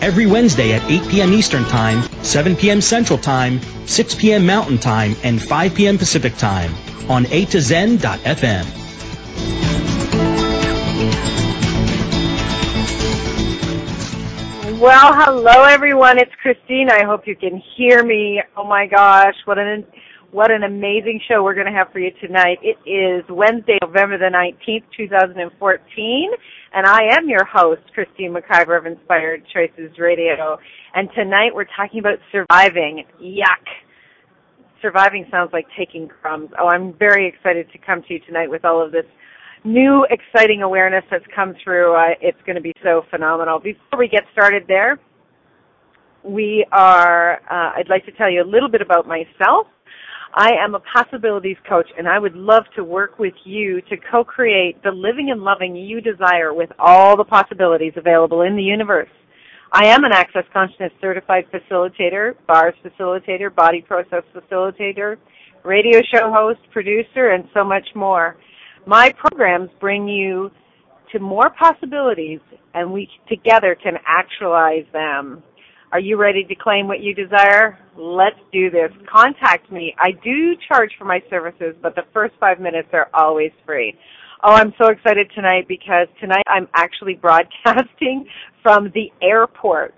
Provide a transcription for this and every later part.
Every Wednesday at 8 p.m. Eastern Time, 7 p.m. Central Time, 6 p.m. Mountain Time, and 5 p.m. Pacific Time on A to Zen.fm. Well, hello everyone. It's Christine. I hope you can hear me. Oh my gosh, what an what an amazing show we're going to have for you tonight. It is Wednesday, November the 19th, 2014, and I am your host, Christine McIver of Inspired Choices Radio. And tonight we're talking about surviving. Yuck. Surviving sounds like taking crumbs. Oh, I'm very excited to come to you tonight with all of this new exciting awareness that's come through. Uh, it's going to be so phenomenal. Before we get started there, we are, uh, I'd like to tell you a little bit about myself. I am a possibilities coach and I would love to work with you to co-create the living and loving you desire with all the possibilities available in the universe. I am an Access Consciousness certified facilitator, bars facilitator, body process facilitator, radio show host, producer, and so much more. My programs bring you to more possibilities and we together can actualize them. Are you ready to claim what you desire? Let's do this. Contact me. I do charge for my services, but the first five minutes are always free. Oh, I'm so excited tonight because tonight I'm actually broadcasting from the airport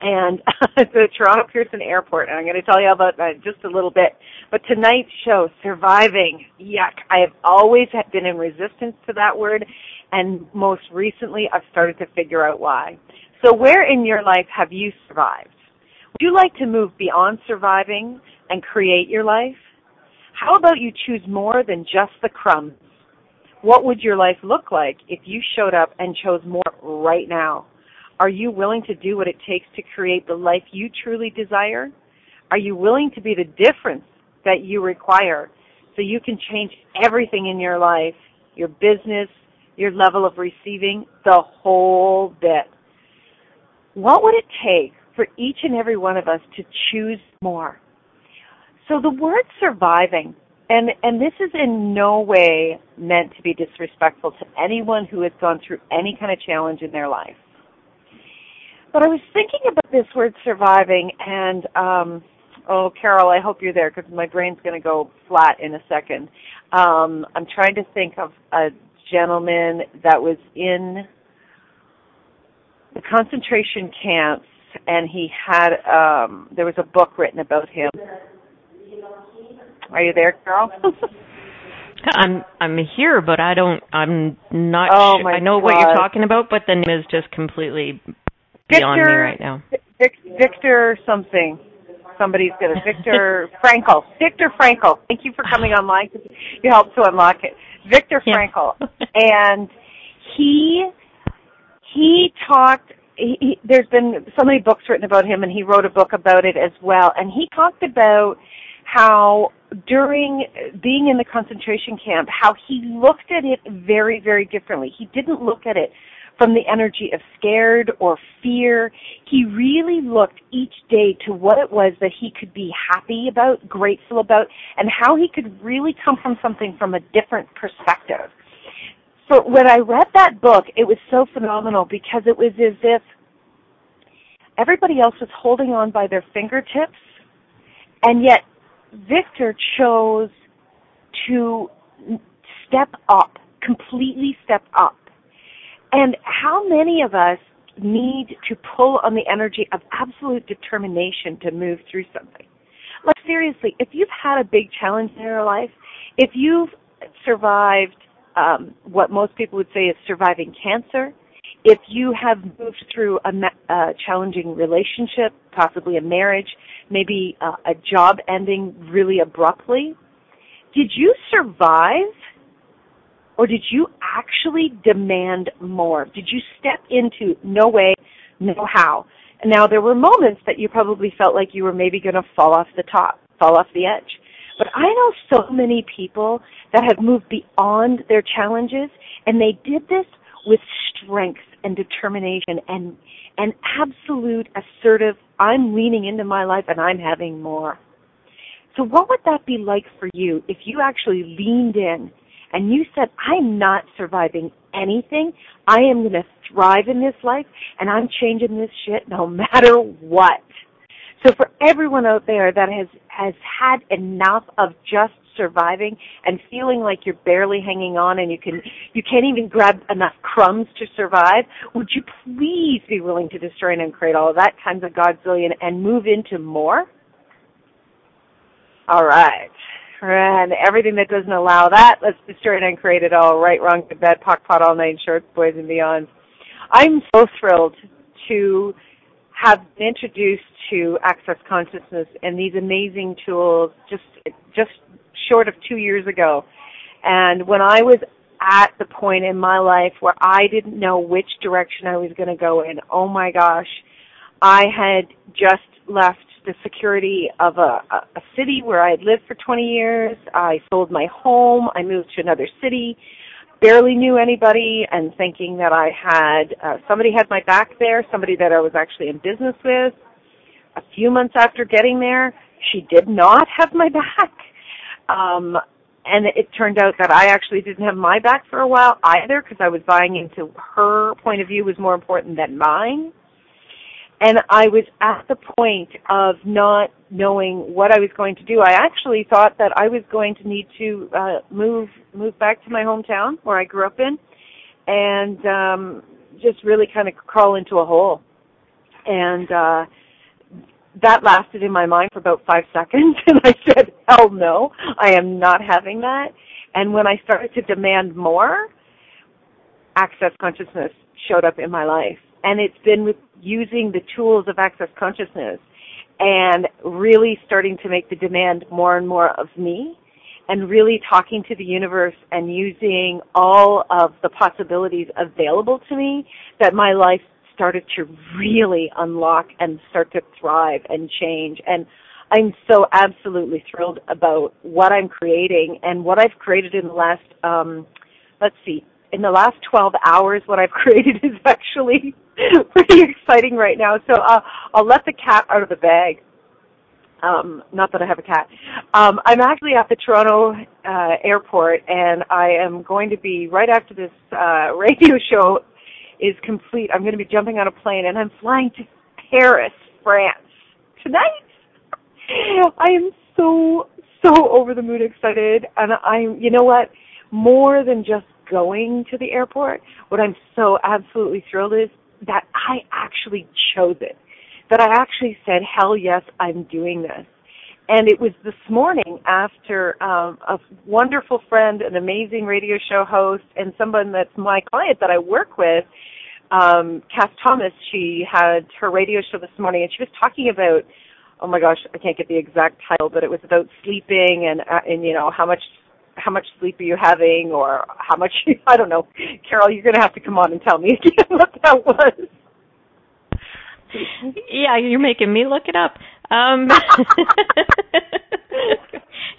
and the Toronto Pearson Airport, and I'm going to tell you about that just a little bit. But tonight's show, surviving, yuck! I have always been in resistance to that word, and most recently, I've started to figure out why. So, where in your life have you survived? Would you like to move beyond surviving and create your life? How about you choose more than just the crumbs? What would your life look like if you showed up and chose more right now? Are you willing to do what it takes to create the life you truly desire? Are you willing to be the difference that you require so you can change everything in your life, your business, your level of receiving, the whole bit? What would it take for each and every one of us to choose more? So the word surviving, and, and this is in no way meant to be disrespectful to anyone who has gone through any kind of challenge in their life. But I was thinking about this word surviving, and um, oh, Carol, I hope you're there because my brain's going to go flat in a second. Um, I'm trying to think of a gentleman that was in the concentration camps, and he had um, there was a book written about him. Are you there, Carol? I'm I'm here, but I don't. I'm not. Oh sure. I know God. what you're talking about, but the name is just completely beyond me right now. Vic, Victor something. Somebody's gonna Victor Frankl. Victor Frankl. Thank you for coming online. You helped to unlock it. Victor Yeah. Frankl, and he he talked. He, he, there's been so many books written about him, and he wrote a book about it as well. And he talked about how during being in the concentration camp, how he looked at it very, very differently. He didn't look at it from the energy of scared or fear. He really looked each day to what it was that he could be happy about, grateful about, and how he could really come from something from a different perspective. So when I read that book, it was so phenomenal because it was as if everybody else was holding on by their fingertips, and yet Victor chose to step up, completely step up. And how many of us need to pull on the energy of absolute determination to move through something? Like seriously, if you've had a big challenge in your life, if you've survived um, what most people would say is surviving cancer, if you have moved through a, ma- a challenging relationship, possibly a marriage, maybe uh, a job ending really abruptly, did you survive or did you actually demand more? Did you step into no way, no how? Now there were moments that you probably felt like you were maybe going to fall off the top, fall off the edge. But I know so many people that have moved beyond their challenges and they did this with strength and determination and an absolute assertive I'm leaning into my life and I'm having more. So what would that be like for you if you actually leaned in and you said, I'm not surviving anything. I am going to thrive in this life and I'm changing this shit no matter what. So for everyone out there that has, has had enough of just surviving and feeling like you're barely hanging on and you can, you can't even grab enough crumbs to survive, would you please be willing to destroy and create all of that times a godzillion and move into more? All right. And everything that doesn't allow that, let's destroy it and create it all. Right, wrong, good, bad, POC, POD, all nine shorts, boys and beyond. I'm so thrilled to have been introduced to Access Consciousness and these amazing tools just just short of two years ago. And when I was at the point in my life where I didn't know which direction I was going to go in, oh my gosh, I had just left the security of a, a city where I had lived for 20 years. I sold my home. I moved to another city. Barely knew anybody and thinking that I had, uh, somebody had my back there, somebody that I was actually in business with. A few months after getting there, she did not have my back. Um, and it turned out that I actually didn't have my back for a while either because I was buying into her point of view was more important than mine and I was at the point of not knowing what I was going to do. I actually thought that I was going to need to uh, move move back to my hometown where I grew up in, and um, just really kind of crawl into a hole. And uh, that lasted in my mind for about five seconds, and I said, "Hell no, I am not having that." And when I started to demand more, access consciousness showed up in my life and it's been using the tools of access consciousness and really starting to make the demand more and more of me and really talking to the universe and using all of the possibilities available to me that my life started to really unlock and start to thrive and change. And I'm so absolutely thrilled about what I'm creating and what I've created in the last um let's see in the last 12 hours what I've created is actually pretty exciting right now. So uh, I'll let the cat out of the bag. Um, not that I have a cat. Um, I'm actually at the Toronto uh, airport, and I am going to be right after this uh, radio show is complete. I'm going to be jumping on a plane, and I'm flying to Paris, France tonight. I am so so over the moon excited, and I'm. You know what? More than just going to the airport, what I'm so absolutely thrilled is that I actually chose it. That I actually said, hell yes, I'm doing this. And it was this morning after um, a wonderful friend, an amazing radio show host, and someone that's my client that I work with, um, Kass Thomas, she had her radio show this morning and she was talking about oh my gosh, I can't get the exact title, but it was about sleeping and uh, and you know how much how much sleep are you having or how much I don't know. Carol, you're going to have to come on and tell me again what that was. Yeah, you're making me look it up. Um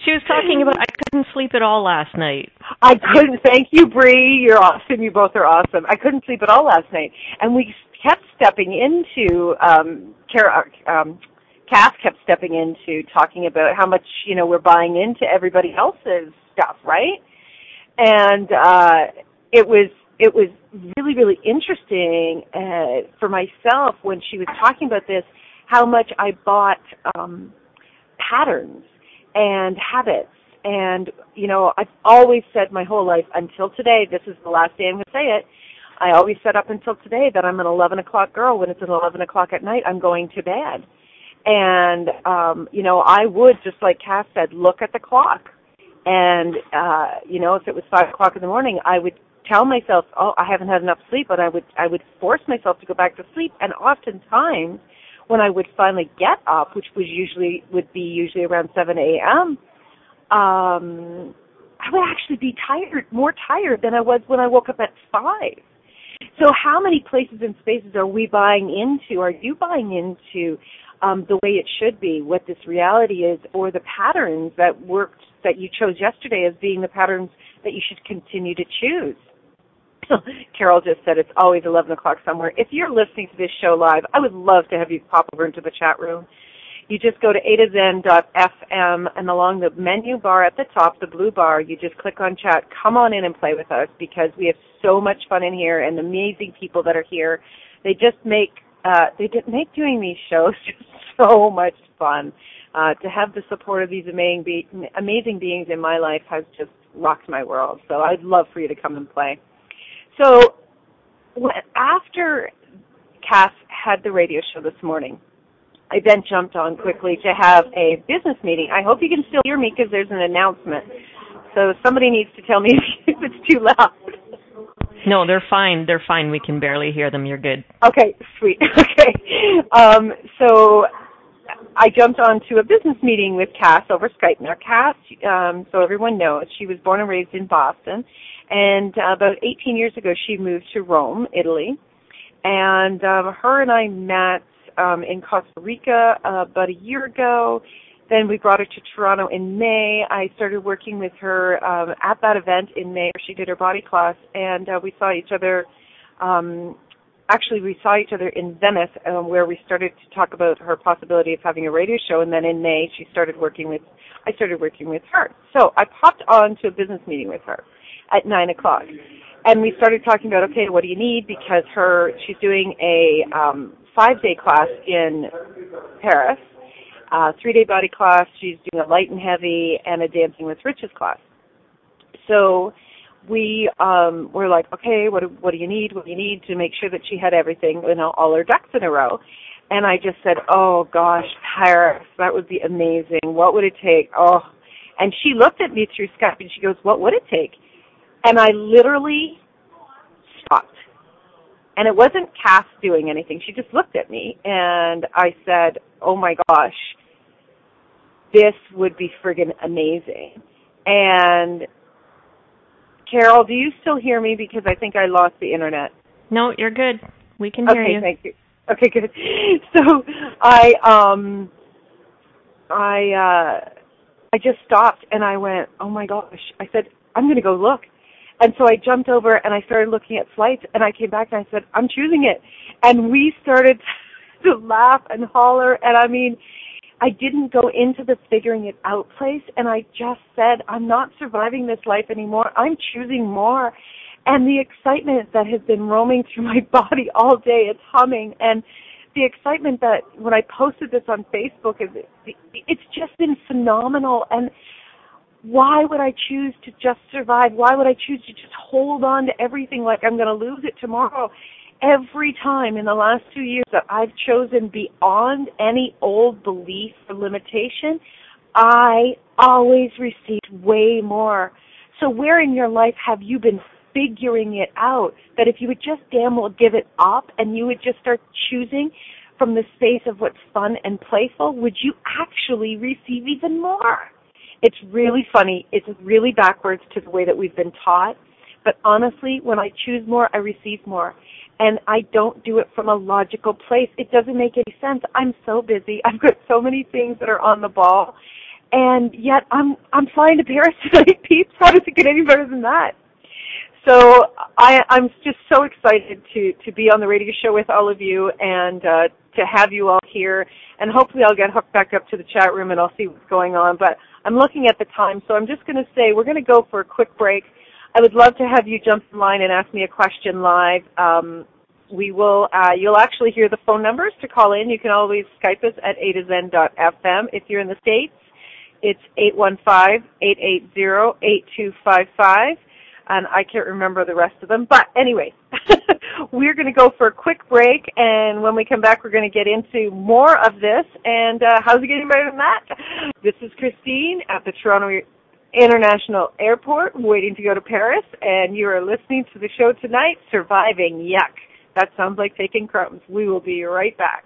She was talking about I couldn't sleep at all last night. I couldn't. Thank you, Bree. You're awesome. You both are awesome. I couldn't sleep at all last night, and we kept stepping into um, Carol, um, Kass kept stepping into talking about how much you know we're buying into everybody else's stuff, right? And uh, it was it was really really interesting uh, for myself when she was talking about this, how much I bought um, patterns and habits. And you know, I've always said my whole life until today. This is the last day I'm going to say it. I always said up until today that I'm an 11 o'clock girl. When it's at 11 o'clock at night, I'm going to bed. And um, you know, I would just like Kass said, look at the clock and uh you know if it was five o'clock in the morning i would tell myself oh i haven't had enough sleep and i would i would force myself to go back to sleep and oftentimes when i would finally get up which was usually would be usually around seven am um i would actually be tired more tired than i was when i woke up at five So how many places and spaces are we buying into? Are you buying into um, the way it should be, what this reality is, or the patterns that worked that you chose yesterday as being the patterns that you should continue to choose? Carol just said it's always 11 o'clock somewhere. If you're listening to this show live, I would love to have you pop over into the chat room. You just go to a to and along the menu bar at the top, the blue bar, you just click on chat. Come on in and play with us because we have so much fun in here and amazing people that are here. They just make uh, they just make doing these shows just so much fun. Uh, to have the support of these amazing, be- amazing beings in my life has just rocked my world. So I'd love for you to come and play. So after Kass had the radio show this morning, I then jumped on quickly to have a business meeting. I hope you can still hear me because there's an announcement. So somebody needs to tell me if it's too loud. No, they're fine. They're fine. We can barely hear them. You're good. Okay, sweet. Okay. Um, so I jumped onto a business meeting with Kass over Skype. Now, Kass, um, so everyone knows, she was born and raised in Boston, and uh, about 18 years ago, she moved to Rome, Italy, and um, her and I met um, in Costa Rica uh, about a year ago. Then we brought her to Toronto in May. I started working with her um, at that event in May where she did her body class, and uh, we saw each other. Um, actually, we saw each other in Venice, um, where we started to talk about her possibility of having a radio show. And then in May, she started working with. I started working with her. So I popped on to a business meeting with her at nine o'clock, and we started talking about okay, what do you need? Because her she's doing a um, five day class in Paris uh, three day body class. She's doing a light and heavy and a dancing with riches class. So we um were like, okay, what what do you need? What do you need to make sure that she had everything, you know, all her ducks in a row. And I just said, oh gosh, Paris, that would be amazing. What would it take? Oh, and she looked at me through Skype and she goes, what would it take? And I literally stopped. And it wasn't Kass doing anything. She just looked at me and I said, oh my gosh, this would be friggin' amazing. And Carol, do you still hear me? Because I think I lost the internet. No, you're good. We can hear okay, you. Okay, thank you. Okay, good. So I um I uh I just stopped and I went, "Oh my gosh." I said, "I'm going to go look." And so I jumped over and I started looking at flights and I came back and I said, "I'm choosing it." And we started to laugh and holler and I mean, I didn't go into the figuring it out place and I just said, I'm not surviving this life anymore. I'm choosing more. And the excitement that has been roaming through my body all day, it's humming. And the excitement that when I posted this on Facebook it's just been phenomenal. And why would I choose to just survive? Why would I choose to just hold on to everything like I'm going to lose it tomorrow? every time in the last two years that I've chosen beyond any old belief or limitation, I always received way more. So where in your life have you been figuring it out that if you would just damn well give it up and you would just start choosing from the space of what's fun and playful, would you actually receive even more? It's really funny. It's really backwards to the way that we've been taught. But honestly, when I choose more, I receive more and I don't do it from a logical place. It doesn't make any sense. I'm so busy. I've got so many things that are on the ball, and yet I'm I'm flying to Paris tonight, peeps. How does it get any better than that? So I, I'm just so excited to to be on the radio show with all of you and uh, to have you all here. And hopefully I'll get hooked back up to the chat room and I'll see what's going on. But I'm looking at the time, so I'm just going to say we're going to go for a quick break. I would love to have you jump in line and ask me a question live. Um, we will, uh, you'll actually hear the phone numbers to call in. You can always Skype us at a to zen.fm. If you're in the States, it's 815-880-8255. And I can't remember the rest of them. But anyway, we're going to go for a quick break. And when we come back, we're going to get into more of this. And uh, how's it getting better than that? This is Christine at the Toronto International Airport, waiting to go to Paris, and you are listening to the show tonight, Surviving Yuck. That sounds like taking crumbs. We will be right back.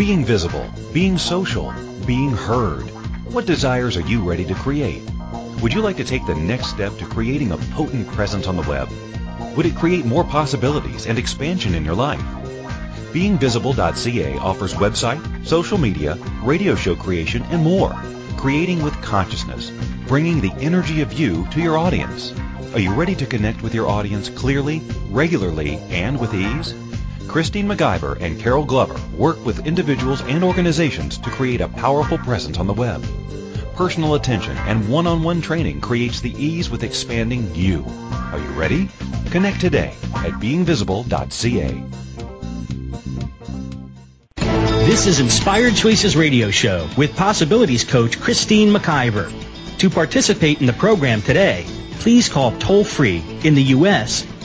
Being visible, being social, being heard. What desires are you ready to create? Would you like to take the next step to creating a potent presence on the web? Would it create more possibilities and expansion in your life? BeingVisible.ca offers website, social media, radio show creation, and more. Creating with consciousness, bringing the energy of you to your audience. Are you ready to connect with your audience clearly, regularly, and with ease? Christine McIver and Carol Glover work with individuals and organizations to create a powerful presence on the web. Personal attention and one-on-one training creates the ease with expanding you. Are you ready? Connect today at beingvisible.ca. This is Inspired Choices Radio Show with Possibilities Coach Christine McIver. To participate in the program today, please call toll free in the U.S.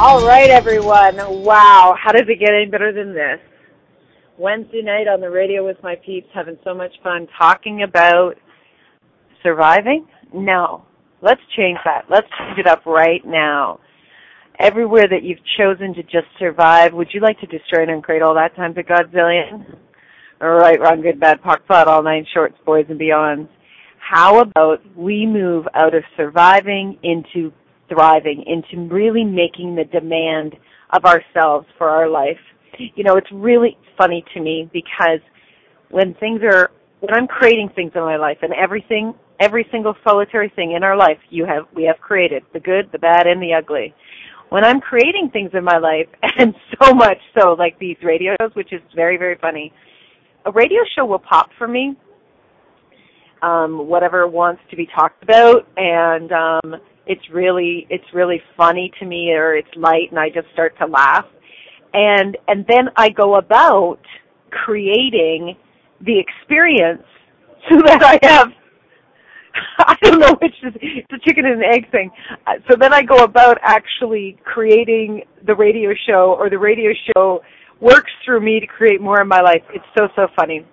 All right, everyone. Wow, how does it get any better than this? Wednesday night on the radio with my peeps, having so much fun talking about surviving? No. Let's change that. Let's change it up right now. Everywhere that you've chosen to just survive, would you like to destroy and uncreate all that time to Godzillion? All right, wrong, good, bad, POC, POD, all nine shorts, boys and beyonds. How about we move out of surviving into thriving, into really making the demand of ourselves for our life? You know, it's really funny to me because when things are, when I'm creating things in my life and everything, every single solitary thing in our life you have, we have created, the good, the bad, and the ugly. When I'm creating things in my life, and so much so, like these radio shows, which is very, very funny, a radio show will pop for me, um, whatever wants to be talked about, and um, it's really, it's really funny to me, or it's light, and I just start to laugh, and and then I go about creating the experience so that I have I don't know which is it's a chicken and an egg thing. Uh, so then I go about actually creating the radio show, or the radio show works through me to create more in my life. It's so so funny.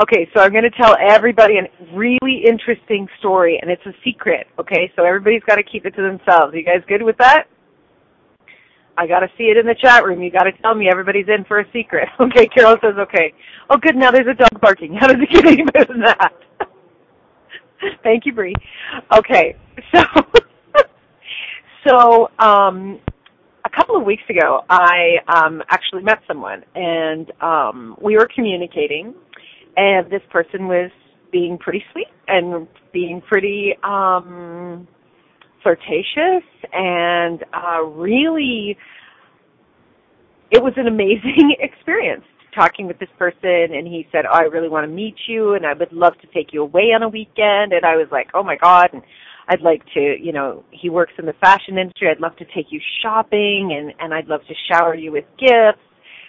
Okay, so I'm going to tell everybody a really interesting story, and it's a secret. Okay, so everybody's got to keep it to themselves. Are You guys good with that? I got to see it in the chat room. You got to tell me everybody's in for a secret. Okay, Carol says okay. Oh, good. Now there's a dog barking. How does it get any better than that? Thank you, Bree. Okay, so so um, a couple of weeks ago, I um, actually met someone, and um, we were communicating, and this person was being pretty sweet and being pretty um, flirtatious and uh, really it was an amazing experience talking with this person and he said, oh, I really want to meet you and I would love to take you away on a weekend. And I was like, oh my God. And I'd like to, you know, he works in the fashion industry. I'd love to take you shopping and, and I'd love to shower you with gifts.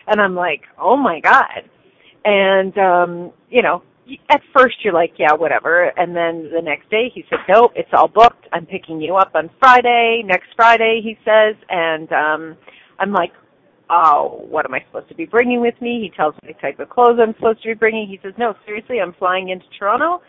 And I'm like, oh my God. And, um, you know, at first you're like, yeah, whatever. And then the next day he said, nope, it's all booked. I'm picking you up on Friday, next Friday, he says. And, um, I'm like, oh, what am I supposed to be bringing with me? He tells me the type of clothes I'm supposed to be bringing. He says, no, seriously, I'm flying into Toronto.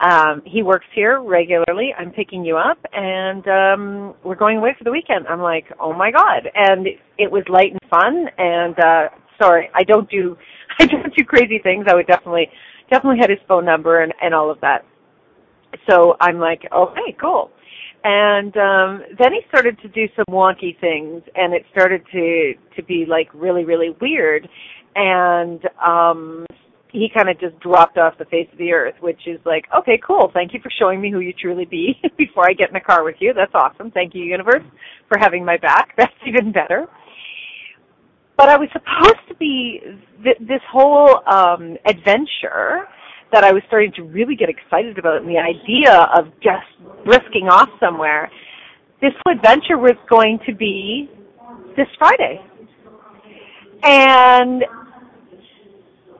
Um, he works here regularly. I'm picking you up, and um, we're going away for the weekend. I'm like, oh my god! And it was light and fun. And uh, sorry, I don't do I don't do crazy things. I would definitely definitely had his phone number and and all of that. So I'm like, okay, cool. And um then he started to do some wonky things and it started to to be like really really weird and um he kind of just dropped off the face of the earth, which is like, okay, cool. Thank you for showing me who you truly be before I get in a car with you. That's awesome. Thank you, universe, for having my back. That's even better. But I was supposed to be th- this whole um adventure that I was starting to really get excited about and the idea of just risking off somewhere. This whole adventure was going to be this Friday. And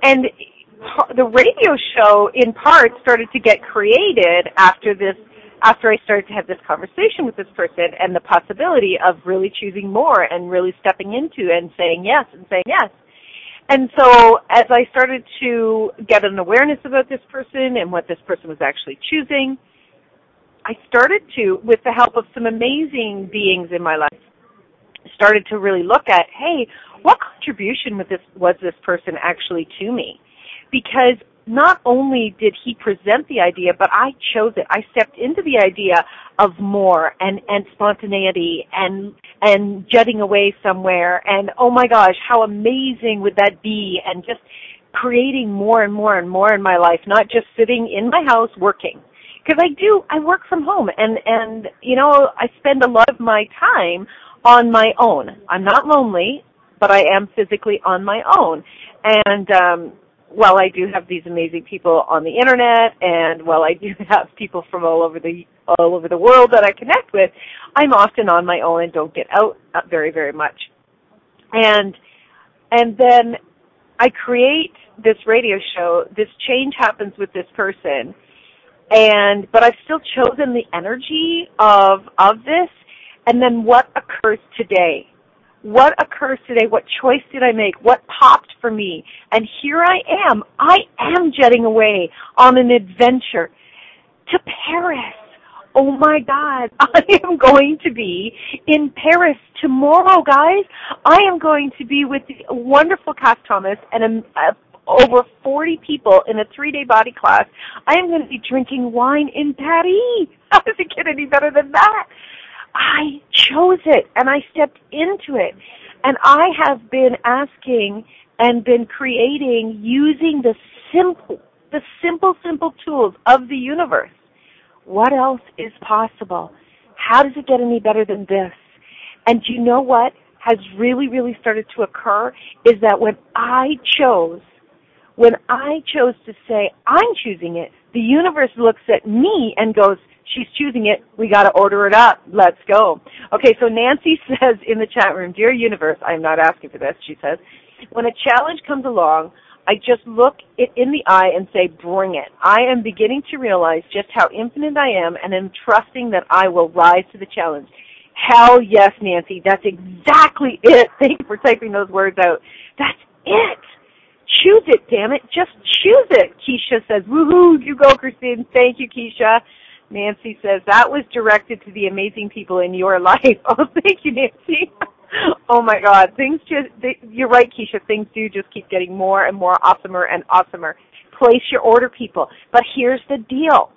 and the radio show in part started to get created after this after I started to have this conversation with this person and the possibility of really choosing more and really stepping into and saying yes and saying yes. And so as I started to get an awareness about this person and what this person was actually choosing, I started to, with the help of some amazing beings in my life, started to really look at, hey, what contribution was this, was this person actually to me? because not only did he present the idea, but I chose it. I stepped into the idea of more and, and spontaneity and, and jetting away somewhere and oh my gosh, how amazing would that be and just creating more and more and more in my life, not just sitting in my house working. Cause I do, I work from home and, and, you know, I spend a lot of my time on my own. I'm not lonely, but I am physically on my own. And, um, while I do have these amazing people on the internet and while I do have people from all over the all over the world that I connect with, I'm often on my own and don't get out uh, very very much. And and then I create this radio show. This change happens with this person, and but I've still chosen the energy of of this. And then what occurs today? What occurs today? What choice did I make? What popped for me? And here I am. I am jetting away on an adventure to Paris. Oh my God. I am going to be in Paris tomorrow, guys. I am going to be with the wonderful Kass Thomas and a, a over 40 people in a three-day body class. I am going to be drinking wine in Paris. How does it get any better than that? I chose it and I stepped into it. And I have been asking and been creating using the simple, the simple, simple tools of the universe. What else is possible? How does it get any better than this? And you know what has really, really started to occur is that when I chose, when I chose to say, I'm choosing it, the universe looks at me and goes, She's choosing it. We got to order it up. Let's go. Okay, so Nancy says in the chat room, Dear Universe, I'm not asking for this, she says, when a challenge comes along, I just look it in the eye and say, bring it. I am beginning to realize just how infinite I am and am trusting that I will rise to the challenge. Hell yes, Nancy. That's exactly it. Thank you for typing those words out. That's it. Choose it, damn it. Just choose it. Keisha says, woohoo, you go, Christine. Thank you, Keisha. Nancy says, that was directed to the amazing people in your life. Oh, thank you, Nancy. oh my God. Things just, they, you're right, Keisha. Things do just keep getting more and more awesomer and awesomer. Place your order, people. But here's the deal.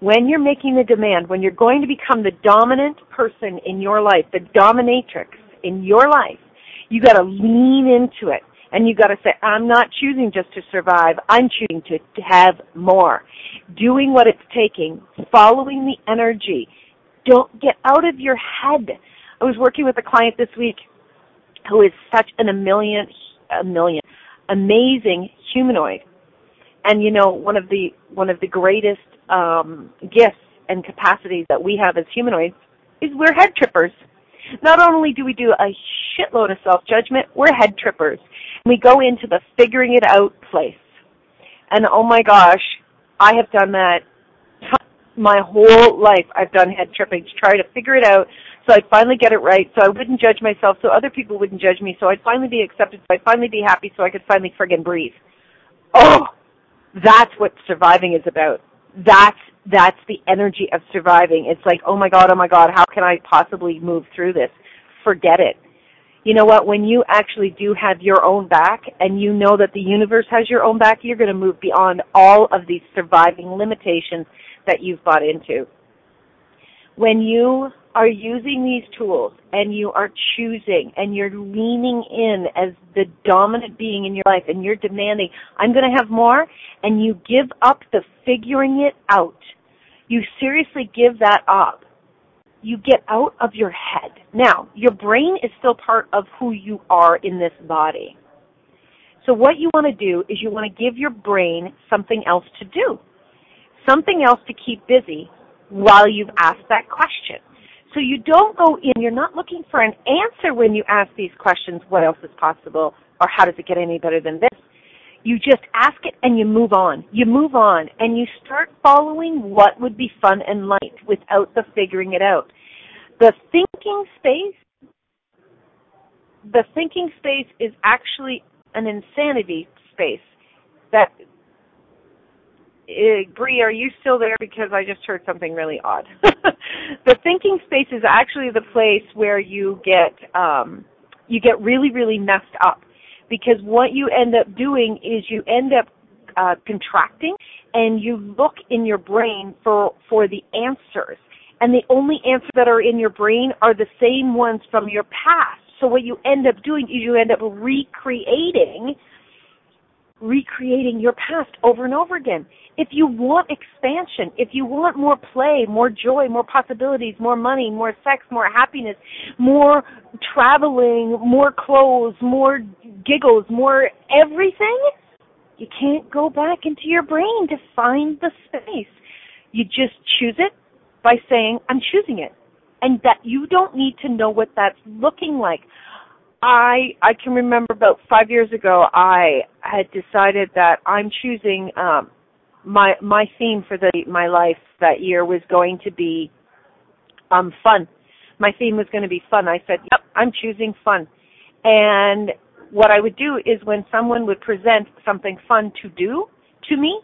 When you're making the demand, when you're going to become the dominant person in your life, the dominatrix in your life, you gotta lean into it. And you gotta say, I'm not choosing just to survive, I'm choosing to, to have more. Doing what it's taking, following the energy. Don't get out of your head. I was working with a client this week who is such an a million, a million, amazing humanoid. And you know, one of the one of the greatest um, gifts and capacities that we have as humanoids is we're head trippers. Not only do we do a shitload of self judgment, we're head trippers. We go into the figuring it out place. And oh my gosh, I have done that my whole life. I've done head tripping to try to figure it out so I'd finally get it right, so I wouldn't judge myself, so other people wouldn't judge me, so I'd finally be accepted, so I'd finally be happy, so I could finally friggin' breathe. Oh, that's what surviving is about. That's that's the energy of surviving. It's like, oh my god, oh my god, how can I possibly move through this? Forget it. You know what? When you actually do have your own back and you know that the universe has your own back, you're going to move beyond all of these surviving limitations that you've bought into. When you are using these tools and you are choosing and you're leaning in as the dominant being in your life and you're demanding, I'm going to have more, and you give up the figuring it out, you seriously give that up. You get out of your head. Now, your brain is still part of who you are in this body. So what you want to do is you want to give your brain something else to do. Something else to keep busy while you've asked that question. So you don't go in, you're not looking for an answer when you ask these questions, what else is possible, or how does it get any better than this? You just ask it and you move on. You move on and you start following what would be fun and light without the figuring it out. The thinking space, the thinking space is actually an insanity space that uh, Bree, are you still there? Because I just heard something really odd. the thinking space is actually the place where you get um, you get really, really messed up. Because what you end up doing is you end up uh, contracting, and you look in your brain for for the answers. And the only answers that are in your brain are the same ones from your past. So what you end up doing is you end up recreating recreating your past over and over again. If you want expansion, if you want more play, more joy, more possibilities, more money, more sex, more happiness, more traveling, more clothes, more giggles, more everything, you can't go back into your brain to find the space. You just choose it by saying, I'm choosing it. And that you don't need to know what that's looking like. I I can remember about five years ago I had decided that I'm choosing um my my theme for the my life that year was going to be um fun. My theme was going to be fun. I said, "Yep, I'm choosing fun." And what I would do is when someone would present something fun to do to me,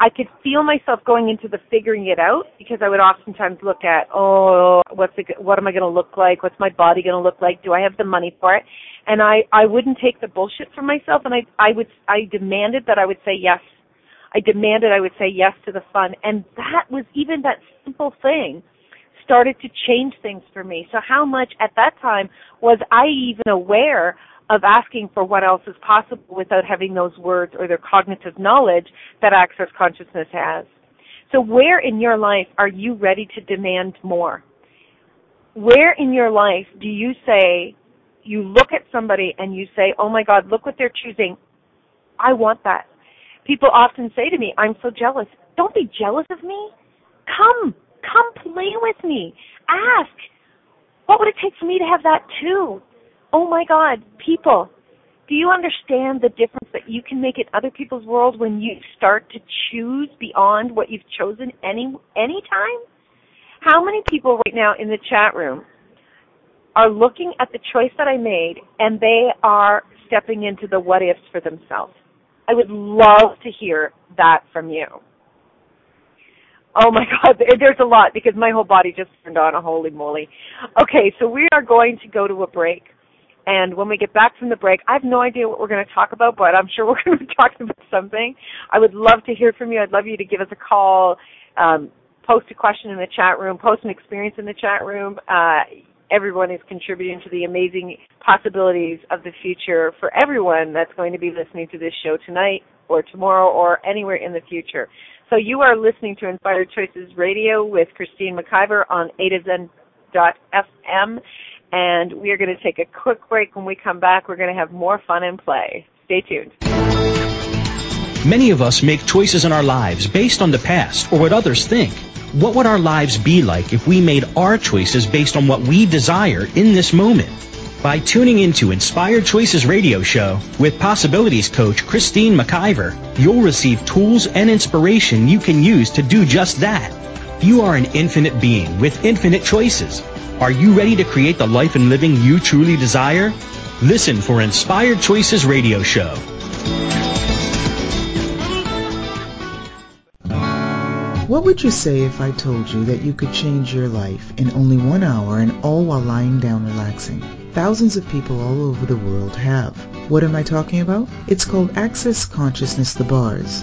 I could feel myself going into the figuring it out because I would oftentimes look at, oh, what's it, what am I going to look like? What's my body going to look like? Do I have the money for it? And I I wouldn't take the bullshit from myself, and I I would I demanded that I would say yes. I demanded I would say yes to the fun, and that was even that simple thing started to change things for me. So how much at that time was I even aware of asking for what else is possible without having those words or their cognitive knowledge that access consciousness has. So where in your life are you ready to demand more? Where in your life do you say, you look at somebody and you say, oh my God, look what they're choosing. I want that. People often say to me, I'm so jealous. Don't be jealous of me. Come, come play with me. Ask, what would it take for me to have that too? Oh my God, people, do you understand the difference that you can make in other people's world when you start to choose beyond what you've chosen any any time? How many people right now in the chat room are looking at the choice that I made and they are stepping into the what ifs for themselves? I would love to hear that from you. Oh my God, there's a lot because my whole body just turned on. A holy moly! Okay, so we are going to go to a break. And when we get back from the break, I have no idea what we're going to talk about, but I'm sure we're going to be talking about something. I would love to hear from you. I'd love you to give us a call, um, post a question in the chat room, post an experience in the chat room. Uh, everyone is contributing to the amazing possibilities of the future for everyone that's going to be listening to this show tonight or tomorrow or anywhere in the future. So you are listening to Inspired Choices Radio with Christine McIver on A to Zen FM And we are going to take a quick break. When we come back, we're going to have more fun and play. Stay tuned. Many of us make choices in our lives based on the past or what others think. What would our lives be like if we made our choices based on what we desire in this moment? By tuning into Inspired Choices radio show with possibilities coach Christine McIver, you'll receive tools and inspiration you can use to do just that. You are an infinite being with infinite choices. Are you ready to create the life and living you truly desire? Listen for Inspired Choices radio show. What would you say if I told you that you could change your life in only one hour and all while lying down relaxing? Thousands of people all over the world have. What am I talking about? It's called Access Consciousness The Bars.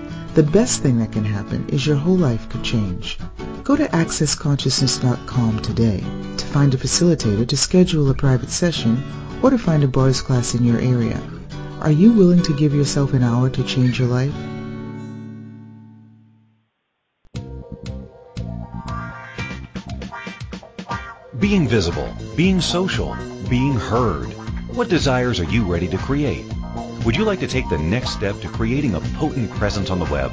The best thing that can happen is your whole life could change. Go to accessconsciousness.com today to find a facilitator to schedule a private session or to find a bars class in your area. Are you willing to give yourself an hour to change your life? Being visible, being social, being heard. What desires are you ready to create? Would you like to take the next step to creating a potent presence on the web?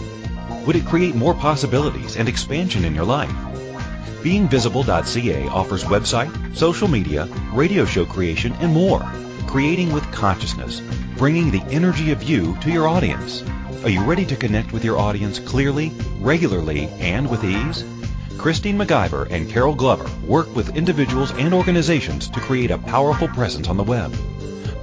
Would it create more possibilities and expansion in your life? BeingVisible.ca offers website, social media, radio show creation, and more. Creating with consciousness, bringing the energy of you to your audience. Are you ready to connect with your audience clearly, regularly, and with ease? Christine McIver and Carol Glover work with individuals and organizations to create a powerful presence on the web.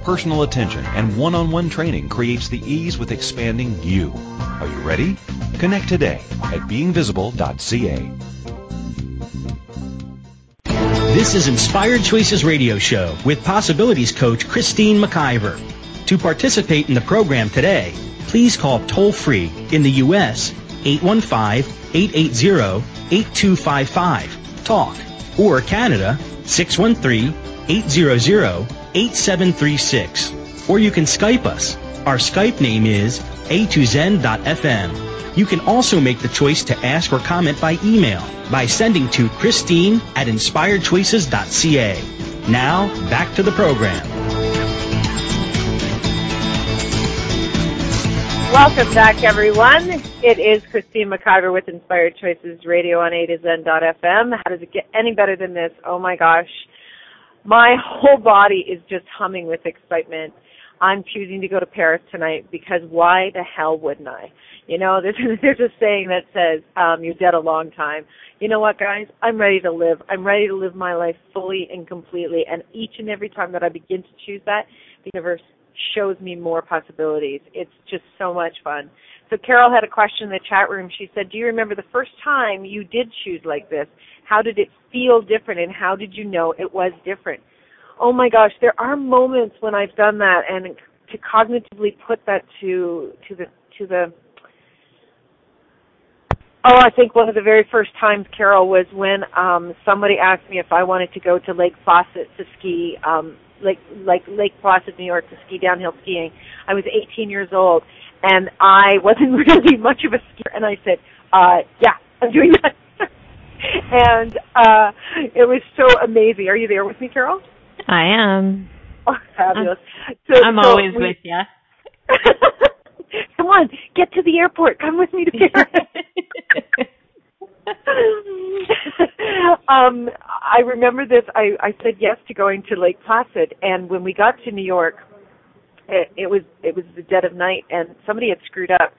Personal attention and one-on-one training creates the ease with expanding you. Are you ready? Connect today at beingvisible.ca. This is Inspired Choices Radio Show with Possibilities Coach Christine McIver. To participate in the program today, please call toll free in the U.S. 815-880-8255 Talk or Canada 613-800-8736 or you can Skype us. Our Skype name is a2zen.fm. You can also make the choice to ask or comment by email by sending to Christine at inspiredchoices.ca. Now, back to the program. Welcome back, everyone. It is Christine McIver with Inspired Choices Radio on A to Zen.fm. How does it get any better than this? Oh my gosh. My whole body is just humming with excitement. I'm choosing to go to Paris tonight because why the hell wouldn't I? You know, there's there's a saying that says, um, "You're dead a long time." You know what, guys? I'm ready to live. I'm ready to live my life fully and completely. And each and every time that I begin to choose that, the universe shows me more possibilities. It's just so much fun. So Carol had a question in the chat room. She said, "Do you remember the first time you did choose like this? How did it feel different, and how did you know it was different?" Oh my gosh, there are moments when I've done that, and to cognitively put that to to the to the Oh, I think one of the very first times, Carol, was when um somebody asked me if I wanted to go to Lake Placid to ski, um Lake like Lake Placid, New York, to ski downhill skiing. I was 18 years old, and I wasn't really much of a skier, and I said, uh, "Yeah, I'm doing that." and uh it was so amazing. Are you there with me, Carol? I am. Oh, fabulous. I'm, so, I'm so always we, with you. Come on, get to the airport. Come with me to Paris. um, I remember this. I, I said yes to going to Lake Placid, and when we got to New York, it, it was it was the dead of night, and somebody had screwed up,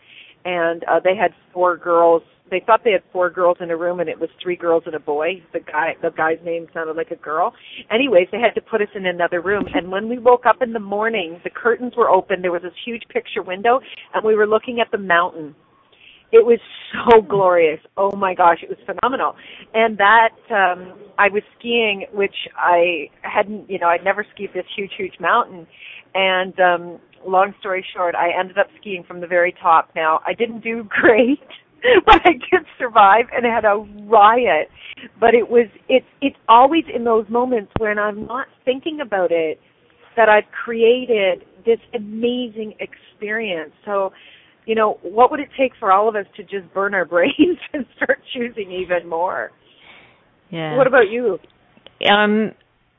and uh, they had four girls. They thought they had four girls in a room, and it was three girls and a boy. The guy, the guy's name sounded like a girl. Anyways, they had to put us in another room, and when we woke up in the morning, the curtains were open. There was this huge picture window, and we were looking at the mountain it was so glorious. Oh my gosh, it was phenomenal. And that um I was skiing which I hadn't, you know, I'd never skied this huge huge mountain And um long story short, I ended up skiing from the very top. Now, I didn't do great, but I did survive and had a riot. But it was it's it's always in those moments when I'm not thinking about it that I've created this amazing experience. So, you know, what would it take for all of us to just burn our brains and start choosing even more? Yeah. What about you? Um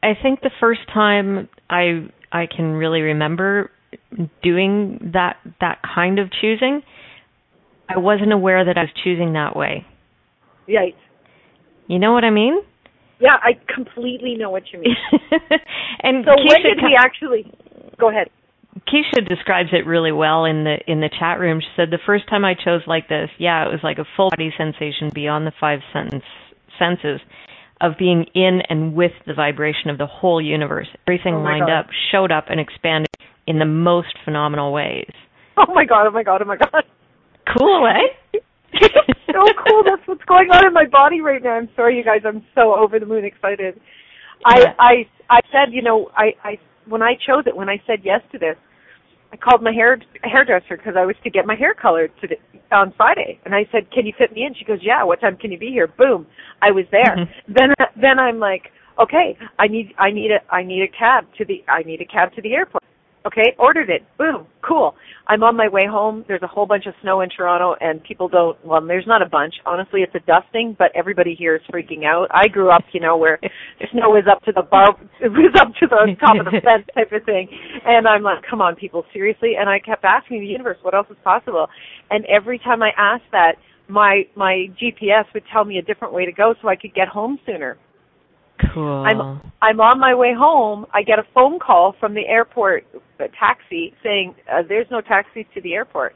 I think the first time I I can really remember doing that that kind of choosing, I wasn't aware that I was choosing that way. Right. You know what I mean? Yeah, I completely know what you mean. and so Keisha when did we actually go ahead? Keisha describes it really well in the in the chat room. She said the first time I chose like this, yeah, it was like a full body sensation beyond the five sentence senses of being in and with the vibration of the whole universe. Everything Oh lined God. up, showed up and expanded in the most phenomenal ways. Oh my god, oh my god, oh my god. Cool, eh? so cool. That's what's going on in my body right now. I'm sorry, you guys. I'm so over the moon excited. I Yeah. I I said, you know, I I when I chose it, when I said yes to this, I called my hair hairdresser because I was to get my hair colored to on Friday, and I said, "Can you fit me in?" She goes, "Yeah." What time can you be here? Boom, I was there. Mhm. Then then I'm like, okay, I need I need a I need a cab to the I need a cab to the airport. Okay, ordered it. Boom, cool. I'm on my way home. There's a whole bunch of snow in Toronto, and people don't. Well, there's not a bunch. Honestly, it's a dusting, but everybody here is freaking out. I grew up, you know, where snow was up to the bar, it was up to the top of the fence type of thing, and I'm like, come on, people, seriously. And I kept asking the universe, what else is possible? And every time I asked that, my my GPS would tell me a different way to go, so I could get home sooner. Cool. I'm I'm on my way home. I get a phone call from the airport a taxi saying uh, there's no taxis to the airport,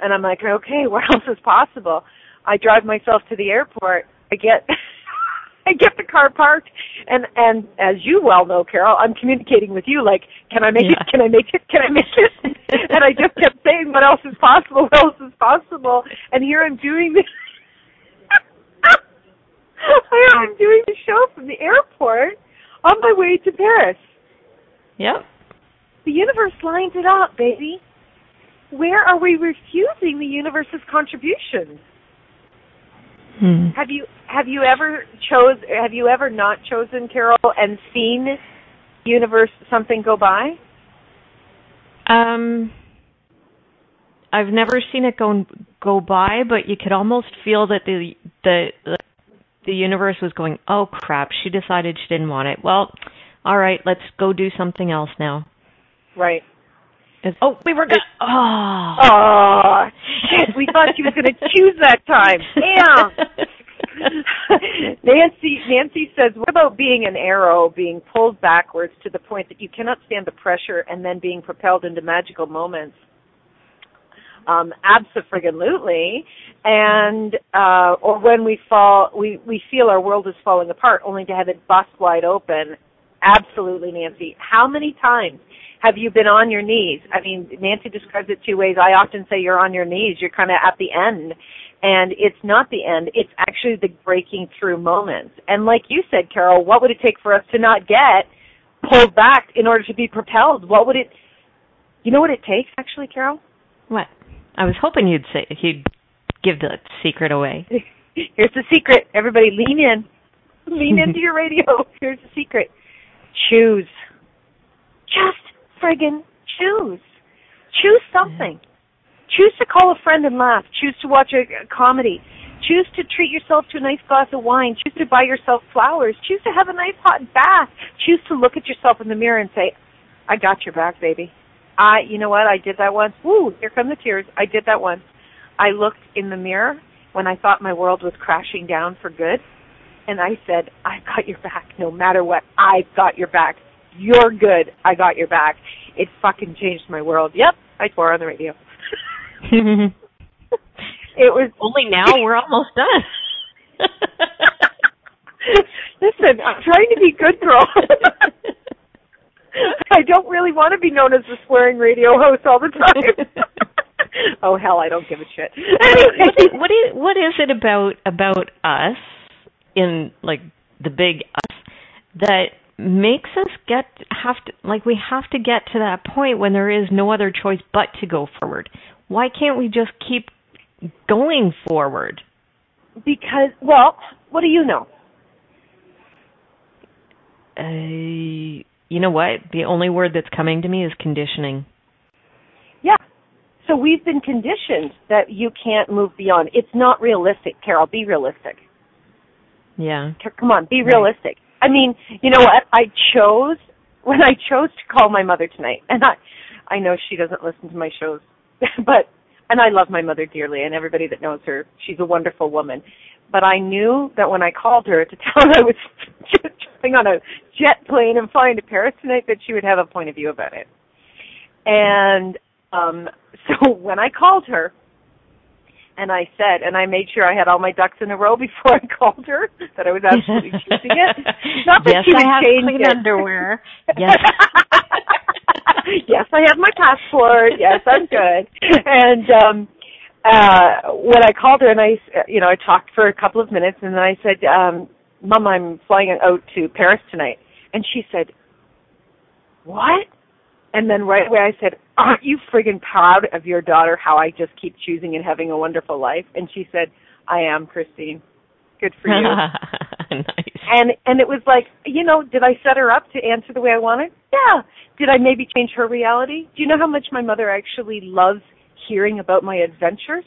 and I'm like, okay, what else is possible? I drive myself to the airport. I get I get the car parked, and and as you well know, Carol, I'm communicating with you like, can I make Yeah. it? Can I make it? Can I make it? and I just kept saying, what else is possible? What else is possible? And here I'm doing this. I'm doing the show from the airport on my way to Paris. Yep. The universe lines it up, baby. Where are we refusing the universe's contribution? Hmm. Have you have you ever chose have you ever not chosen Carol and seen universe something go by? Um, I've never seen it go go by, but you could almost feel that the the the universe was going, "Oh crap, she decided she didn't want it. Well, all right, let's go do something else now." Right. It's, oh, we were good. Oh. Ah. Oh ah. shit, we thought she was gonna choose that time. Damn. Nancy Nancy says, What about being an arrow being pulled backwards to the point that you cannot stand the pressure and then being propelled into magical moments? Um, absolutely. And uh or when we fall we, we feel our world is falling apart only to have it bust wide open. Absolutely, Nancy. How many times have you been on your knees? I mean, Nancy describes it two ways. I often say you're on your knees. You're kind of at the end. And it's not the end. It's actually the breaking through moments. And like you said, Carol, what would it take for us to not get pulled back in order to be propelled? What would it, you know what it takes actually, Carol? What? I was hoping you'd say you'd give the secret away. Here's the secret. Everybody lean in. Lean into your radio. Here's the secret. Choose. Just friggin' choose. Choose something. Choose to call a friend and laugh. Choose to watch a, a comedy. Choose to treat yourself to a nice glass of wine. Choose to buy yourself flowers. Choose to have a nice hot bath. Choose to look at yourself in the mirror and say, I got your back, baby. I, you know what? I did that once. Woo, here come the tears. I did that once. I looked in the mirror when I thought my world was crashing down for good, and I said, "I've got your back no matter what. I've got your back. You're good. I got your back. It fucking changed my world. Yep, I swore on the radio. It was only now we're almost done. Listen, I'm trying to be good, girl. I don't really want to be known as the swearing radio host all the time. oh hell, I don't give a shit. what, is, what is what is it about about us in like the big us that makes us get have to like we have to get to that point when there is no other choice but to go forward. Why can't we just keep going forward? Because well, what do you know? Uh, you know what? The only word that's coming to me is conditioning. Yeah. So we've been conditioned that you can't move beyond. It's not realistic, Carol. Be realistic. Yeah. Come on, be realistic. I mean, you know what? I chose when I chose to call my mother tonight, and I, I know she doesn't listen to my shows, but and I love my mother dearly, and everybody that knows her, she's a wonderful woman. But I knew that when I called her to tell her I was jumping on a jet plane and flying to Paris tonight, that she would have a point of view about it. And um so when I called her, and I said, and I made sure I had all my ducks in a row before I called her that I was absolutely choosing it. Not that yes, she would I have change clean it. underwear. Yes. yes, I have my passport. Yes, I'm good. And um uh when I called her and I you know, I talked for a couple of minutes and then I said, um, "Mom, I'm flying out to Paris tonight." And she said, "What?" And then right away I said, Aren't you friggin' proud of your daughter how I just keep choosing and having a wonderful life? And she said, I am, Christine. Good for you. nice. and and it was like, you know, did I set her up to answer the way I wanted? Yeah. Did I maybe change her reality? Do you know how much my mother actually loves hearing about my adventures?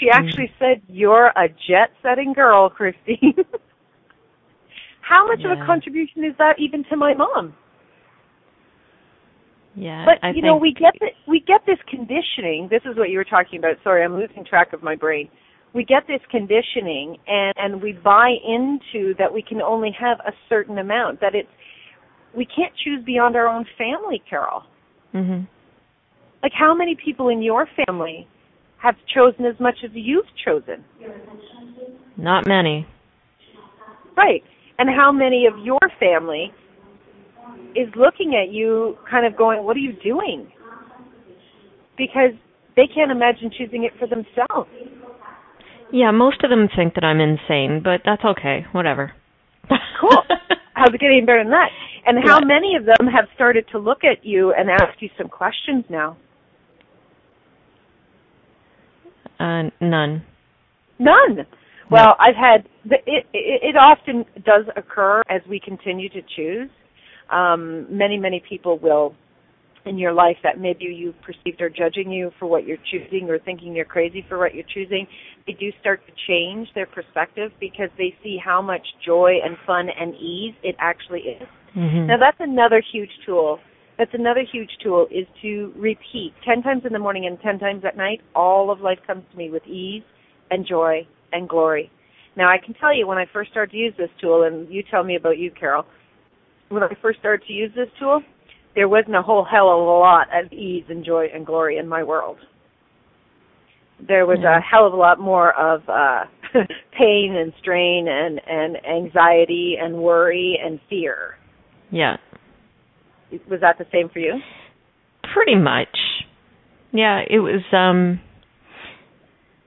She actually mm. said, You're a jet setting girl, Christine. how much yeah. of a contribution is that even to my mom? Yeah, but I you know, we get the, we get this conditioning. This is what you were talking about. Sorry, I'm losing track of my brain. We get this conditioning, and and we buy into that we can only have a certain amount. That it's we can't choose beyond our own family, Carol. Mhm. Like, how many people in your family have chosen as much as you've chosen? Not many. Right. And how many of your family is looking at you kind of going, What are you doing? Because they can't imagine choosing it for themselves. Yeah, most of them think that I'm insane, but that's okay. Whatever. cool. How's it getting better than that? And how yeah. many of them have started to look at you and ask you some questions now? Uh, none. None. Well, I've had it, it. It often does occur as we continue to choose um, many, many people will in your life that maybe you perceived are judging you for what you're choosing or thinking you're crazy for what you're choosing, they do start to change their perspective because they see how much joy and fun and ease it actually is. Mm-hmm. Now that's another huge tool. That's another huge tool is to repeat 10 times in the morning and 10 times at night, all of life comes to me with ease and joy and glory. Now I can tell you when I first started to use this tool, and you tell me about you, Carol, when I first started to use this tool, there wasn't a whole hell of a lot of ease and joy and glory in my world. There was a hell of a lot more of uh pain and strain and and anxiety and worry and fear. Yeah. Was that the same for you? Pretty much. Yeah, it was um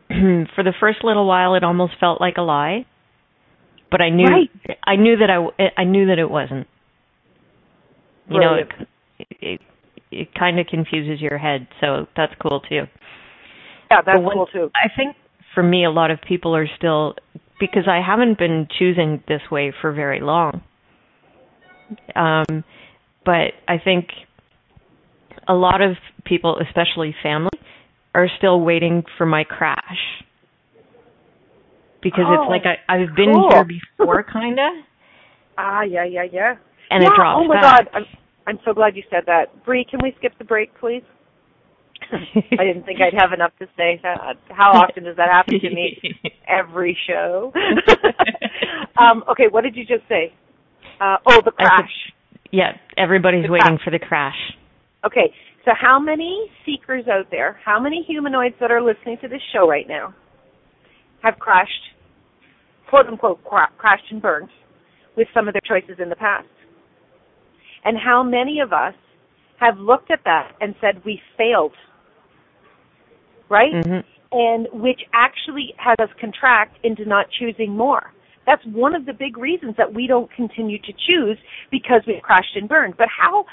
for the first little while it almost felt like a lie. But I knew right. I knew that I I knew that it wasn't. You Brilliant. know, it it, it kind of confuses your head, so that's cool too. Yeah, that's when, cool too. I think for me, a lot of people are still because I haven't been choosing this way for very long. Um, but I think a lot of people, especially family, are still waiting for my crash because oh, it's like I, I've been cool. here before, kind of. Ah, yeah, yeah, yeah. And yeah, it drops Oh my back. God, I'm I'm so glad you said that. Bree, can we skip the break, please? I didn't think I'd have enough to say. How often does that happen to me? Every show. um, okay, what did you just say? Uh, oh, the crash. Yeah, everybody's waiting for the crash. Okay, so how many seekers out there, how many humanoids that are listening to this show right now have crashed, quote unquote, cra- crashed and burned with some of their choices in the past? And how many of us have looked at that and said we failed? Right? hmm And which actually has us contract into not choosing more. That's one of the big reasons that we don't continue to choose because we've crashed and burned. But how,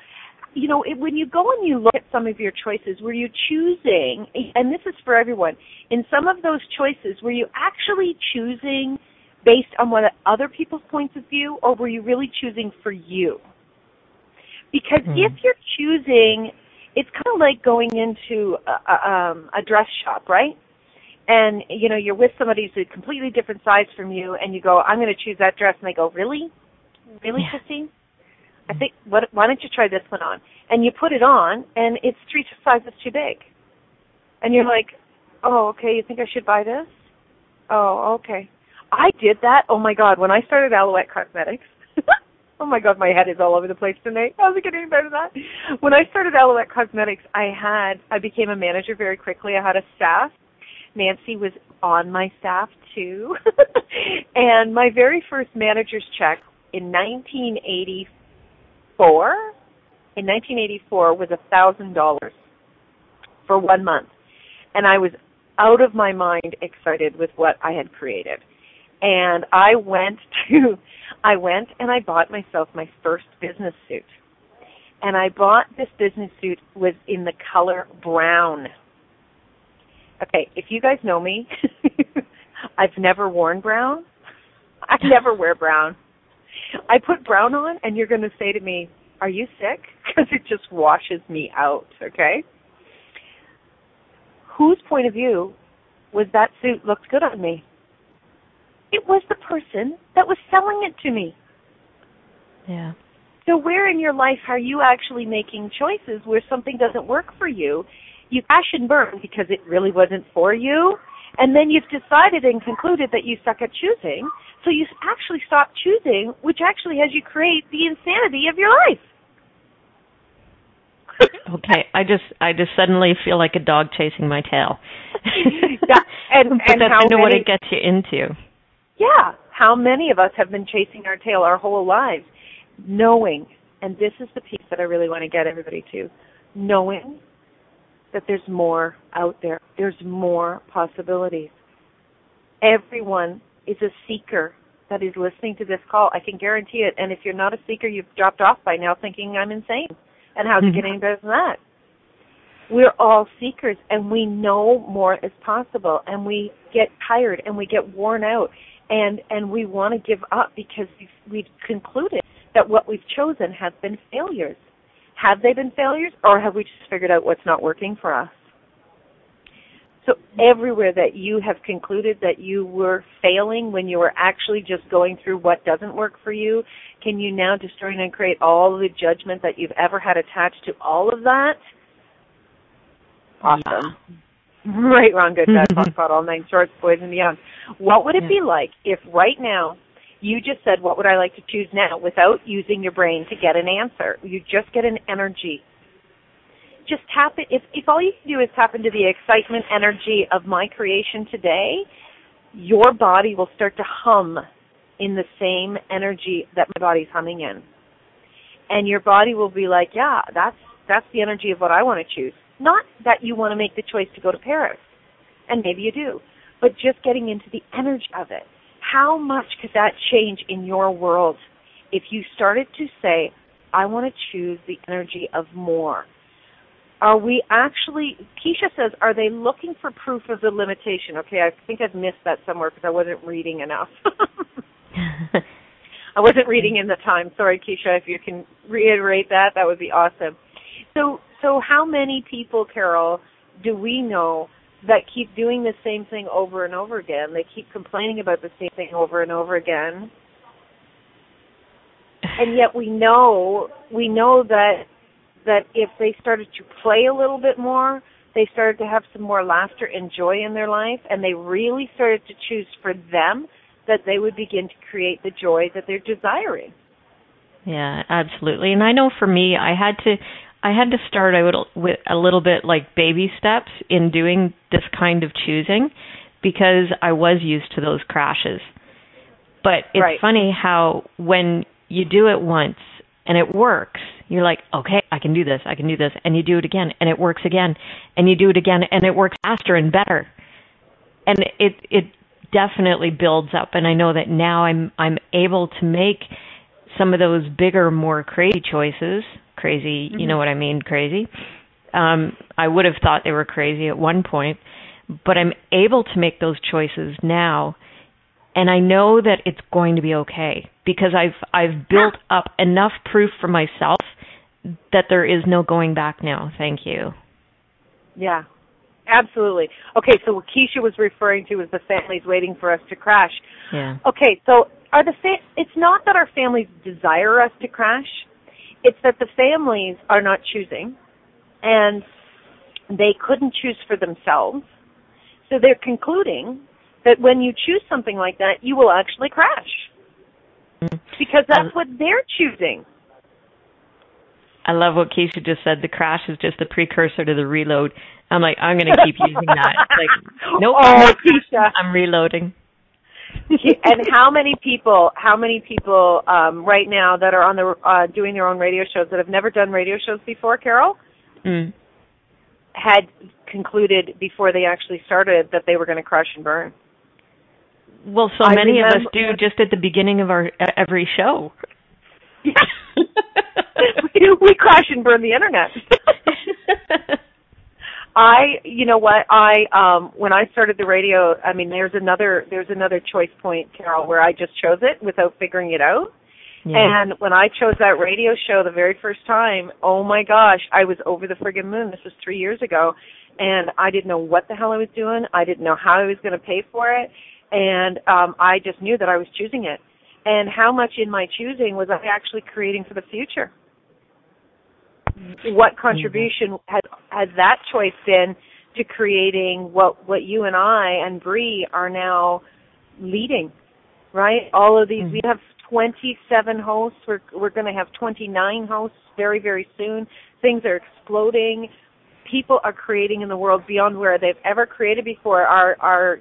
you know, it, when you go and you look at some of your choices, were you choosing, and this is for everyone, in some of those choices, were you actually choosing based on what other people's points of view, or were you really choosing for you? Because mm-hmm. if you're choosing, it's kind of like going into a, a, um, a dress shop, right? And you know you're with somebody who's a completely different size from you and you go i'm going to choose that dress and they go really? Really yeah. christine? I think what why don't you try this one on? And you put it on and it's three sizes too big. And you're like oh okay you think i should buy this? Oh okay. I did that oh my god when i started alouette cosmetics. Oh my god my head is all over the place tonight how's it getting better than that. When i started alouette cosmetics i had i became a manager very quickly. I had a staff Nancy was on my staff too. and my very first manager's check in 1984, in 1984 was a thousand dollars for one month, and I was out of my mind excited with what I had created. And I went to, I went and I bought myself my first business suit. And I bought this business suit was in the color brown Okay, if you guys know me, I've never worn brown. I never wear brown. I put brown on, and you're going to say to me, "Are you sick?" Because it just washes me out. Okay. Whose point of view was that suit looked good on me? It was the person that was selling it to me. Yeah. So where in your life are you actually making choices where something doesn't work for you you crash and burn because it really wasn't for you, and then you've decided and concluded that you suck at choosing, so you actually stop choosing, which actually has you create the insanity of your life. okay, I just I just suddenly feel like a dog chasing my tail. yeah, and, but and that's how kind of many, what it gets you into. Yeah, how many of us have been chasing our tail our whole lives, knowing, and this is the piece that I really want to get everybody to, knowing that there's more out there. There's more possibilities. Everyone is a seeker that is listening to this call. I can guarantee it. And if you're not a seeker, you've dropped off by now thinking I'm insane. And how's it getting better than that? We're all seekers and we know more is possible and we get tired and we get worn out and and we want to give up because we've, we've concluded that what we've chosen has been failures. Have they been failures, or have we just figured out what's not working for us? So everywhere that you have concluded that you were failing when you were actually just going through what doesn't work for you, can you now destroy and create all the judgment that you've ever had attached to all of that? Awesome. Right, wrong, good, bad, talk about all nine shorts, boys and beyond. What would it be like if right now you just said, what would I like to choose now without using your brain to get an answer. You just get an energy. Just tap it. If, if all you can do is tap into the excitement energy of my creation today, your body will start to hum in the same energy that my body's humming in. And your body will be like, yeah, that's, that's the energy of what I want to choose. Not that you want to make the choice to go to Paris. And maybe you do. But just getting into the energy of it how much could that change in your world if you started to say, I want to choose the energy of more? Are we actually, Keisha says, are they looking for proof of the limitation? Okay, I think I've missed that somewhere because I wasn't reading enough. I wasn't reading in the time. Sorry, Keisha, if you can reiterate that, that would be awesome. So, so how many people, Carol, do we know that keep doing the same thing over and over again. They keep complaining about the same thing over and over again. And yet we know we know that that if they started to play a little bit more, they started to have some more laughter and joy in their life and they really started to choose for them that they would begin to create the joy that they're desiring. Yeah, absolutely. And I know for me, I had to I had to start out with a little bit like baby steps in doing this kind of choosing because I was used to those crashes. But it's right. funny how when you do it once and it works, you're like, okay, I can do this, I can do this, and you do it again and it works again, and you do it again and it works faster and better. And it it definitely builds up and I know that now I'm I'm able to make some of those bigger more crazy choices crazy mm-hmm. you know what I mean crazy um I would have thought they were crazy at one point but I'm able to make those choices now and I know that it's going to be okay because I've I've built up enough proof for myself that there is no going back now. Thank you. Yeah. Absolutely. Okay, so what Keisha was referring to was the families waiting for us to crash. Yeah. Okay, so are the fa- it's not that our families desire us to crash. It's that the families are not choosing and they couldn't choose for themselves. So they're concluding that when you choose something like that, you will actually crash. Because that's what they're choosing. I love what Keisha just said. The crash is just the precursor to the reload. I'm like, I'm going to keep using that. Like, nope. Oh, Keisha. I'm reloading. and how many people, how many people um, right now that are on the uh, doing their own radio shows that have never done radio shows before, Carol? Mm. Had concluded before they actually started that they were going to crash and burn. Well, so I many remember, of us do just at the beginning of our every show. Yeah. we, we crash and burn the internet. I, you know what, I um when I started the radio, I mean there's another there's another choice point, Carol, where I just chose it without figuring it out. Yeah. And when I chose that radio show the very first time, oh my gosh, I was over the friggin' moon. This was 3 years ago and I didn't know what the hell I was doing. I didn't know how I was going to pay for it and um I just knew that I was choosing it. And how much in my choosing was I actually creating for the future? What contribution has has that choice been to creating what what you and I and Bree are now leading? Right? All of these mm-hmm. we have 27 hosts. We're we're going to have 29 hosts very very soon. Things are exploding. People are creating in the world beyond where they've ever created before. Our our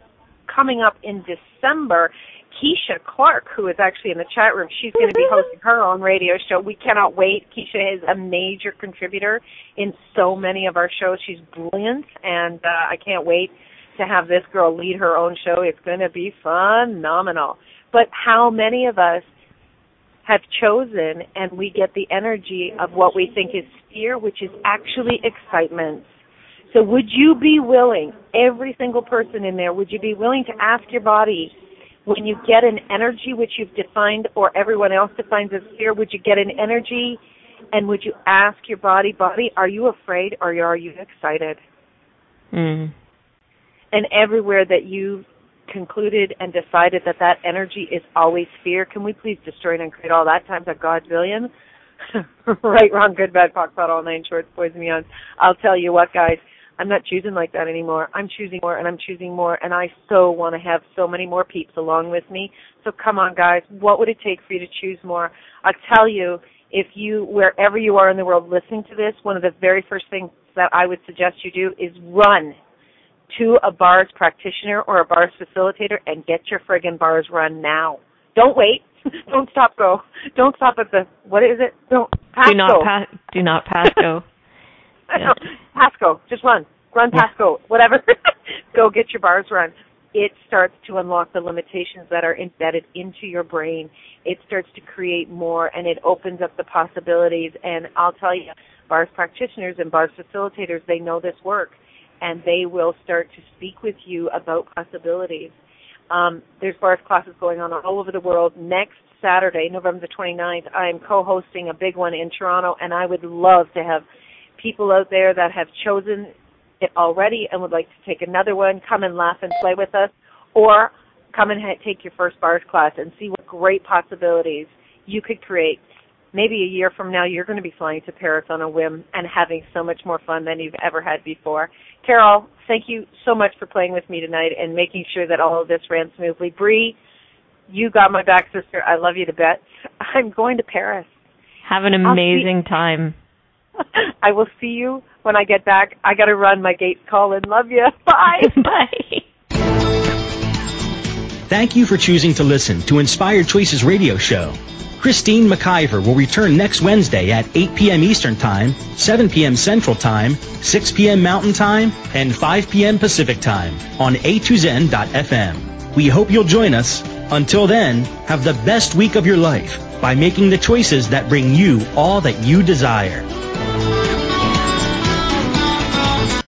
coming up in December. Keisha Clark, who is actually in the chat room, she's going to be hosting her own radio show. We cannot wait. Keisha is a major contributor in so many of our shows. She's brilliant, and uh, I can't wait to have this girl lead her own show. It's going to be phenomenal. But how many of us have chosen and we get the energy of what we think is fear, which is actually excitement? So would you be willing, every single person in there, would you be willing to ask your body, when you get an energy which you've defined or everyone else defines as fear, would you get an energy and would you ask your body, body, are you afraid or are you excited? Mm. And everywhere that you concluded and decided that that energy is always fear, can we please destroy and create all that times a godzillion? right, wrong, good, bad, POC, POD, all nine shorts, boys and beyonds. I'll tell you what, guys, I'm not choosing like that anymore. I'm choosing more and I'm choosing more and I so want to have so many more peeps along with me. So come on guys, what would it take for you to choose more? I'll tell you, if you, wherever you are in the world listening to this, one of the very first things that I would suggest you do is run to a bars practitioner or a bars facilitator and get your friggin' bars run now. Don't wait. Don't stop go. Don't stop at the, what is it? Don't, pass do not go. pass, do not pass go. Yeah. Pasco, just run. Run. Pasco, whatever. Go get your bars run. It starts to unlock the limitations that are embedded into your brain. It starts to create more and it opens up the possibilities. And I'll tell you, bars practitioners and bars facilitators, they know this work and they will start to speak with you about possibilities. Um, there's bars classes going on all over the world. Next Saturday, November the 29th, I am co-hosting a big one in Toronto and I would love to have people out there that have chosen it already and would like to take another one, come and laugh and play with us, or come and ha- take your first bars class and see what great possibilities you could create. Maybe a year from now, you're going to be flying to Paris on a whim and having so much more fun than you've ever had before. Carol, thank you so much for playing with me tonight and making sure that all of this ran smoothly. Bree, you got my back, sister. I love you to bits. I'm going to Paris. Have an amazing time. I will see you when I get back. I got to run. My gate's calling. Love you. Bye. Bye. Thank you for choosing to listen to Inspired Choices Radio Show. Christine McIver will return next Wednesday at 8 p.m. Eastern Time, 7 p.m. Central Time, 6 p.m. Mountain Time, and 5 p.m. Pacific Time on a2zen.fm. We hope you'll join us. Until then, have the best week of your life by making the choices that bring you all that you desire.